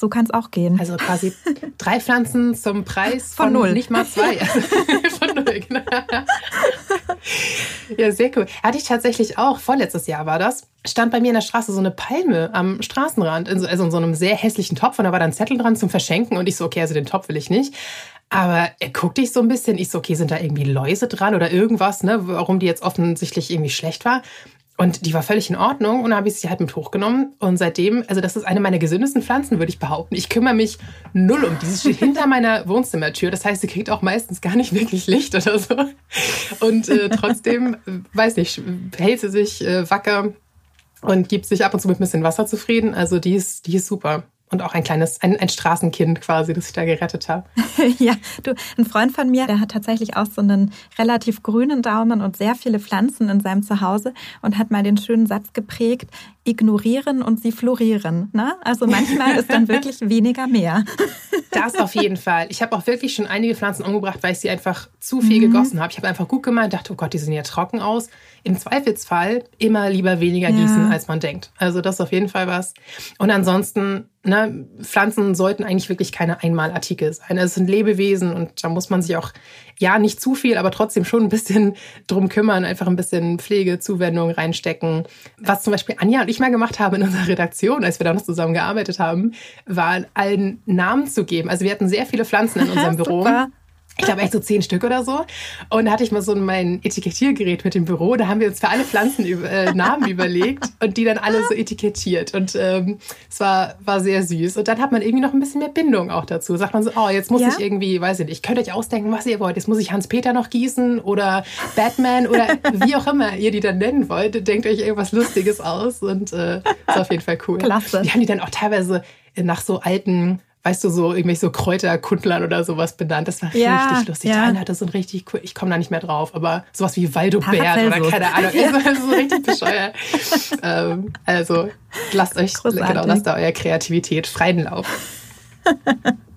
Speaker 2: so kann es auch gehen.
Speaker 3: Also quasi drei Pflanzen zum Preis von, von null. Nicht mal zwei. von null, genau. Ja, sehr cool. Hatte ich tatsächlich auch, vorletztes Jahr war das, stand bei mir in der Straße so eine Palme am Straßenrand, in so, also in so einem sehr hässlichen Topf und da war dann ein Zettel dran zum Verschenken und ich so, okay, also den Topf will ich nicht. Aber er guckt dich so ein bisschen. Ich so, okay, sind da irgendwie Läuse dran oder irgendwas, ne, warum die jetzt offensichtlich irgendwie schlecht war? Und die war völlig in Ordnung und dann habe ich sie halt mit hochgenommen. Und seitdem, also das ist eine meiner gesündesten Pflanzen, würde ich behaupten. Ich kümmere mich null um die. Sie steht hinter meiner Wohnzimmertür. Das heißt, sie kriegt auch meistens gar nicht wirklich Licht oder so. Und äh, trotzdem, weiß nicht, hält sie sich äh, wacker und gibt sich ab und zu mit ein bisschen Wasser zufrieden. Also die ist, die ist super und auch ein kleines, ein, ein Straßenkind quasi, das ich da gerettet habe.
Speaker 2: ja, du, ein Freund von mir, der hat tatsächlich auch so einen relativ grünen Daumen und sehr viele Pflanzen in seinem Zuhause und hat mal den schönen Satz geprägt, ignorieren und sie florieren. Ne? Also manchmal ist dann wirklich weniger mehr.
Speaker 3: Das auf jeden Fall. Ich habe auch wirklich schon einige Pflanzen umgebracht, weil ich sie einfach zu viel mhm. gegossen habe. Ich habe einfach gut gemeint, dachte, oh Gott, die sehen ja trocken aus. Im Zweifelsfall immer lieber weniger ja. gießen, als man denkt. Also das ist auf jeden Fall was. Und ansonsten ne, Pflanzen sollten eigentlich wirklich keine Einmalartikel sein. Es sind Lebewesen und da muss man sich auch, ja, nicht zu viel, aber trotzdem schon ein bisschen drum kümmern, einfach ein bisschen Pflege, Zuwendung reinstecken. Was zum Beispiel Anja und ich mal gemacht haben in unserer Redaktion, als wir da noch zusammen gearbeitet haben, war allen Namen zu geben. Also wir hatten sehr viele Pflanzen in unserem Büro. Super ich glaube echt so zehn Stück oder so. Und da hatte ich mal so mein Etikettiergerät mit dem Büro. Da haben wir uns für alle Pflanzen äh, Namen überlegt und die dann alle so etikettiert. Und ähm, es war, war sehr süß. Und dann hat man irgendwie noch ein bisschen mehr Bindung auch dazu. Sagt man so, oh, jetzt muss ja? ich irgendwie, weiß ich nicht, ich könnt euch ausdenken, was ihr wollt. Jetzt muss ich Hans-Peter noch gießen oder Batman oder wie auch immer ihr die dann nennen wollt. Denkt euch irgendwas Lustiges aus und äh, ist auf jeden Fall cool. Klasse. Die haben die dann auch teilweise nach so alten weißt du, so irgendwelche so Kräuterkundlern oder sowas benannt. Das war ja, richtig lustig. Ja. Der eine hatte so ein richtig cool, ich komme da nicht mehr drauf, aber sowas wie Waldobert oder keine Ahnung. ja. Also so richtig bescheuert. ähm, also lasst euch, Großartig. genau, lasst da eure Kreativität freien Lauf.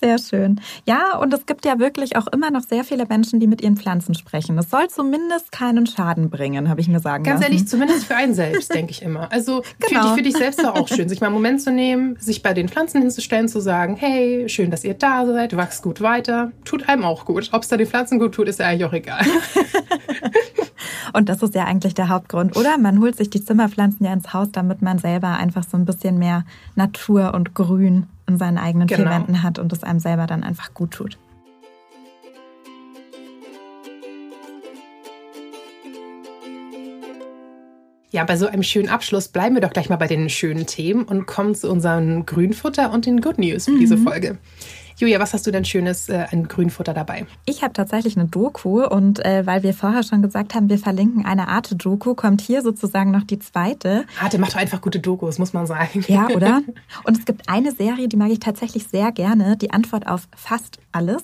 Speaker 2: Sehr schön. Ja, und es gibt ja wirklich auch immer noch sehr viele Menschen, die mit ihren Pflanzen sprechen. Es soll zumindest keinen Schaden bringen, habe ich mir sagen
Speaker 3: Ganz
Speaker 2: lassen.
Speaker 3: ehrlich, zumindest für einen selbst, denke ich immer. Also genau. für, für dich selbst auch schön, sich mal einen Moment zu nehmen, sich bei den Pflanzen hinzustellen, zu sagen, hey, schön, dass ihr da seid, wachst gut weiter. Tut einem auch gut. Ob es da den Pflanzen gut tut, ist ja eigentlich auch egal.
Speaker 2: Und das ist ja eigentlich der Hauptgrund, oder? Man holt sich die Zimmerpflanzen ja ins Haus, damit man selber einfach so ein bisschen mehr Natur und Grün in seinen eigenen genau. vier Wänden hat und es einem selber dann einfach gut tut.
Speaker 3: Ja, bei so einem schönen Abschluss bleiben wir doch gleich mal bei den schönen Themen und kommen zu unserem Grünfutter und den Good News für mhm. diese Folge. Julia, was hast du denn Schönes äh, an Grünfutter dabei?
Speaker 2: Ich habe tatsächlich eine Doku und äh, weil wir vorher schon gesagt haben, wir verlinken eine Arte-Doku, kommt hier sozusagen noch die zweite.
Speaker 3: Arte macht doch einfach gute Dokus, muss man sagen.
Speaker 2: Ja, oder? Und es gibt eine Serie, die mag ich tatsächlich sehr gerne, die Antwort auf fast alles.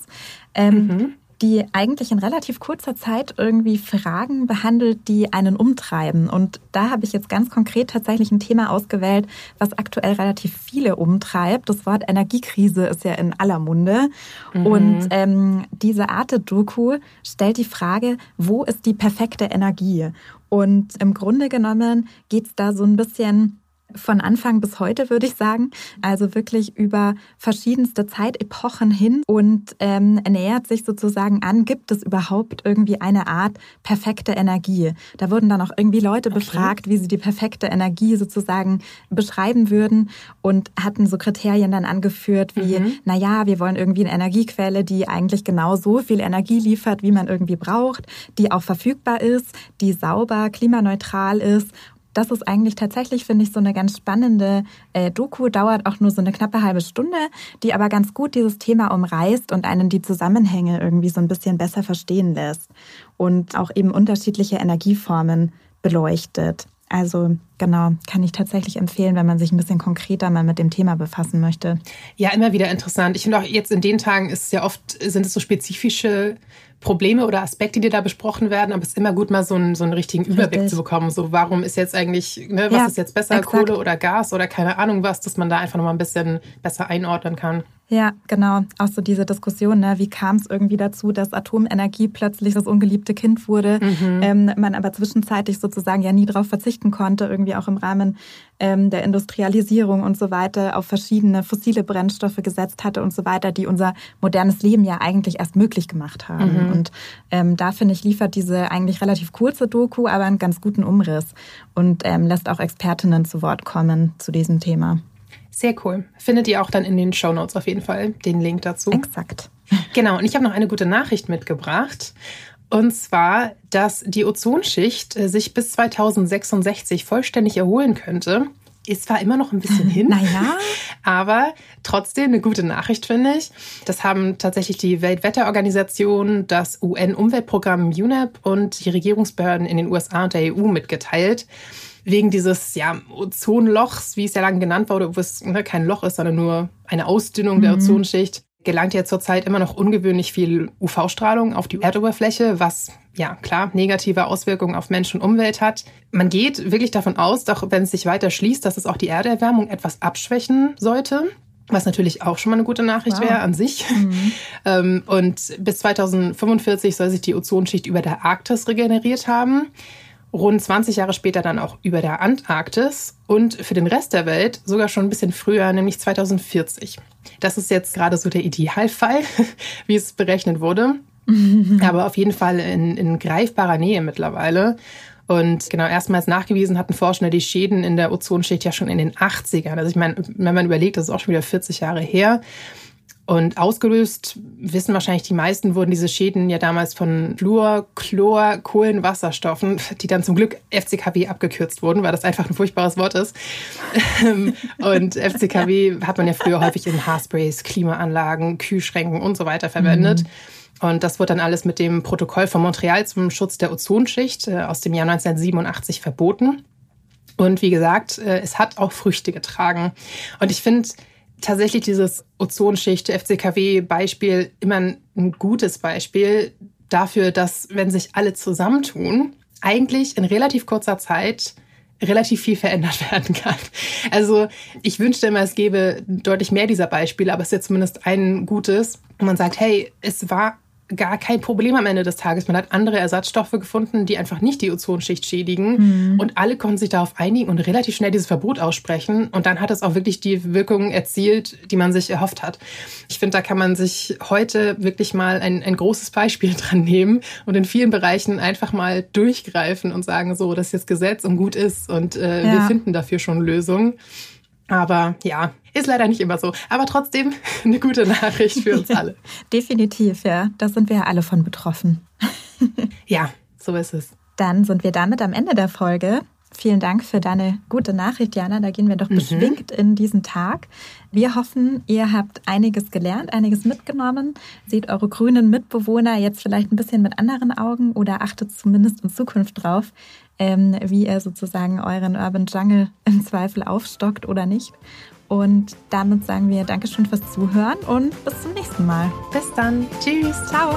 Speaker 2: Ähm, mhm die eigentlich in relativ kurzer Zeit irgendwie Fragen behandelt, die einen umtreiben. Und da habe ich jetzt ganz konkret tatsächlich ein Thema ausgewählt, was aktuell relativ viele umtreibt. Das Wort Energiekrise ist ja in aller Munde. Mhm. Und ähm, diese Arte-Doku stellt die Frage, wo ist die perfekte Energie? Und im Grunde genommen geht es da so ein bisschen von Anfang bis heute, würde ich sagen. Also wirklich über verschiedenste Zeitepochen hin und ähm, nähert sich sozusagen an, gibt es überhaupt irgendwie eine Art perfekte Energie? Da wurden dann auch irgendwie Leute okay. befragt, wie sie die perfekte Energie sozusagen beschreiben würden und hatten so Kriterien dann angeführt wie, mhm. na ja, wir wollen irgendwie eine Energiequelle, die eigentlich genau so viel Energie liefert, wie man irgendwie braucht, die auch verfügbar ist, die sauber, klimaneutral ist das ist eigentlich tatsächlich, finde ich, so eine ganz spannende äh, Doku, dauert auch nur so eine knappe halbe Stunde, die aber ganz gut dieses Thema umreißt und einen die Zusammenhänge irgendwie so ein bisschen besser verstehen lässt und auch eben unterschiedliche Energieformen beleuchtet. Also genau, kann ich tatsächlich empfehlen, wenn man sich ein bisschen konkreter mal mit dem Thema befassen möchte.
Speaker 3: Ja, immer wieder interessant. Ich finde auch jetzt in den Tagen ist es ja oft, sind es so spezifische Probleme oder Aspekte, die da besprochen werden, aber es ist immer gut, mal so einen, so einen richtigen Richtig. Überblick zu bekommen. So, warum ist jetzt eigentlich, ne, was ja, ist jetzt besser, exakt. Kohle oder Gas oder keine Ahnung was, dass man da einfach nochmal ein bisschen besser einordnen kann.
Speaker 2: Ja, genau. Auch so diese Diskussion, ne? wie kam es irgendwie dazu, dass Atomenergie plötzlich das ungeliebte Kind wurde, mhm. ähm, man aber zwischenzeitlich sozusagen ja nie darauf verzichten konnte, irgendwie auch im Rahmen ähm, der Industrialisierung und so weiter auf verschiedene fossile Brennstoffe gesetzt hatte und so weiter, die unser modernes Leben ja eigentlich erst möglich gemacht haben. Mhm. Und ähm, da finde ich, liefert diese eigentlich relativ kurze Doku aber einen ganz guten Umriss und ähm, lässt auch Expertinnen zu Wort kommen zu diesem Thema.
Speaker 3: Sehr cool. Findet ihr auch dann in den Show Notes auf jeden Fall den Link dazu.
Speaker 2: Exakt.
Speaker 3: Genau, und ich habe noch eine gute Nachricht mitgebracht. Und zwar, dass die Ozonschicht äh, sich bis 2066 vollständig erholen könnte. Ist zwar immer noch ein bisschen hin,
Speaker 2: naja.
Speaker 3: aber trotzdem eine gute Nachricht, finde ich. Das haben tatsächlich die Weltwetterorganisation, das UN-Umweltprogramm UNEP und die Regierungsbehörden in den USA und der EU mitgeteilt wegen dieses ja, Ozonlochs, wie es ja lange genannt wurde, wo es ne, kein Loch ist, sondern nur eine Ausdünnung mhm. der Ozonschicht, gelangt ja zurzeit immer noch ungewöhnlich viel UV-Strahlung auf die Erdoberfläche, was ja klar negative Auswirkungen auf Mensch und Umwelt hat. Man geht wirklich davon aus, doch wenn es sich weiter schließt, dass es auch die Erderwärmung etwas abschwächen sollte. Was natürlich auch schon mal eine gute Nachricht wow. wäre an sich. Mhm. Ähm, und bis 2045 soll sich die Ozonschicht über der Arktis regeneriert haben rund 20 Jahre später dann auch über der Antarktis und für den Rest der Welt sogar schon ein bisschen früher, nämlich 2040. Das ist jetzt gerade so der Idealfall, wie es berechnet wurde. Aber auf jeden Fall in, in greifbarer Nähe mittlerweile. Und genau, erstmals nachgewiesen hatten Forscher die Schäden in der Ozonschicht ja schon in den 80ern. Also ich meine, wenn man überlegt, das ist auch schon wieder 40 Jahre her. Und ausgelöst, wissen wahrscheinlich die meisten, wurden diese Schäden ja damals von Fluor, Chlor, Kohlenwasserstoffen, die dann zum Glück FCKW abgekürzt wurden, weil das einfach ein furchtbares Wort ist. Ähm, und FCKW hat man ja früher häufig in Haarsprays, Klimaanlagen, Kühlschränken und so weiter verwendet. Mhm. Und das wurde dann alles mit dem Protokoll von Montreal zum Schutz der Ozonschicht äh, aus dem Jahr 1987 verboten. Und wie gesagt, äh, es hat auch Früchte getragen. Und ich finde, tatsächlich dieses Ozonschicht, FCKW-Beispiel immer ein gutes Beispiel dafür, dass wenn sich alle zusammentun, eigentlich in relativ kurzer Zeit relativ viel verändert werden kann. Also ich wünschte immer, es gäbe deutlich mehr dieser Beispiele, aber es ist ja zumindest ein gutes. Und man sagt, hey, es war gar kein Problem am Ende des Tages. Man hat andere Ersatzstoffe gefunden, die einfach nicht die Ozonschicht schädigen. Mhm. Und alle konnten sich darauf einigen und relativ schnell dieses Verbot aussprechen. Und dann hat es auch wirklich die Wirkung erzielt, die man sich erhofft hat. Ich finde, da kann man sich heute wirklich mal ein, ein großes Beispiel dran nehmen und in vielen Bereichen einfach mal durchgreifen und sagen, so, das ist jetzt Gesetz und gut ist. Und äh, ja. wir finden dafür schon Lösungen. Aber ja, ist leider nicht immer so. Aber trotzdem eine gute Nachricht für uns alle.
Speaker 2: Definitiv, ja. Da sind wir ja alle von betroffen.
Speaker 3: ja, so ist es.
Speaker 2: Dann sind wir damit am Ende der Folge. Vielen Dank für deine gute Nachricht, Jana. Da gehen wir doch mhm. beschwingt in diesen Tag. Wir hoffen, ihr habt einiges gelernt, einiges mitgenommen. Seht eure grünen Mitbewohner jetzt vielleicht ein bisschen mit anderen Augen oder achtet zumindest in Zukunft drauf, ähm, wie ihr sozusagen euren Urban Jungle im Zweifel aufstockt oder nicht. Und damit sagen wir Dankeschön fürs Zuhören und bis zum nächsten Mal.
Speaker 3: Bis dann. Tschüss.
Speaker 2: Ciao.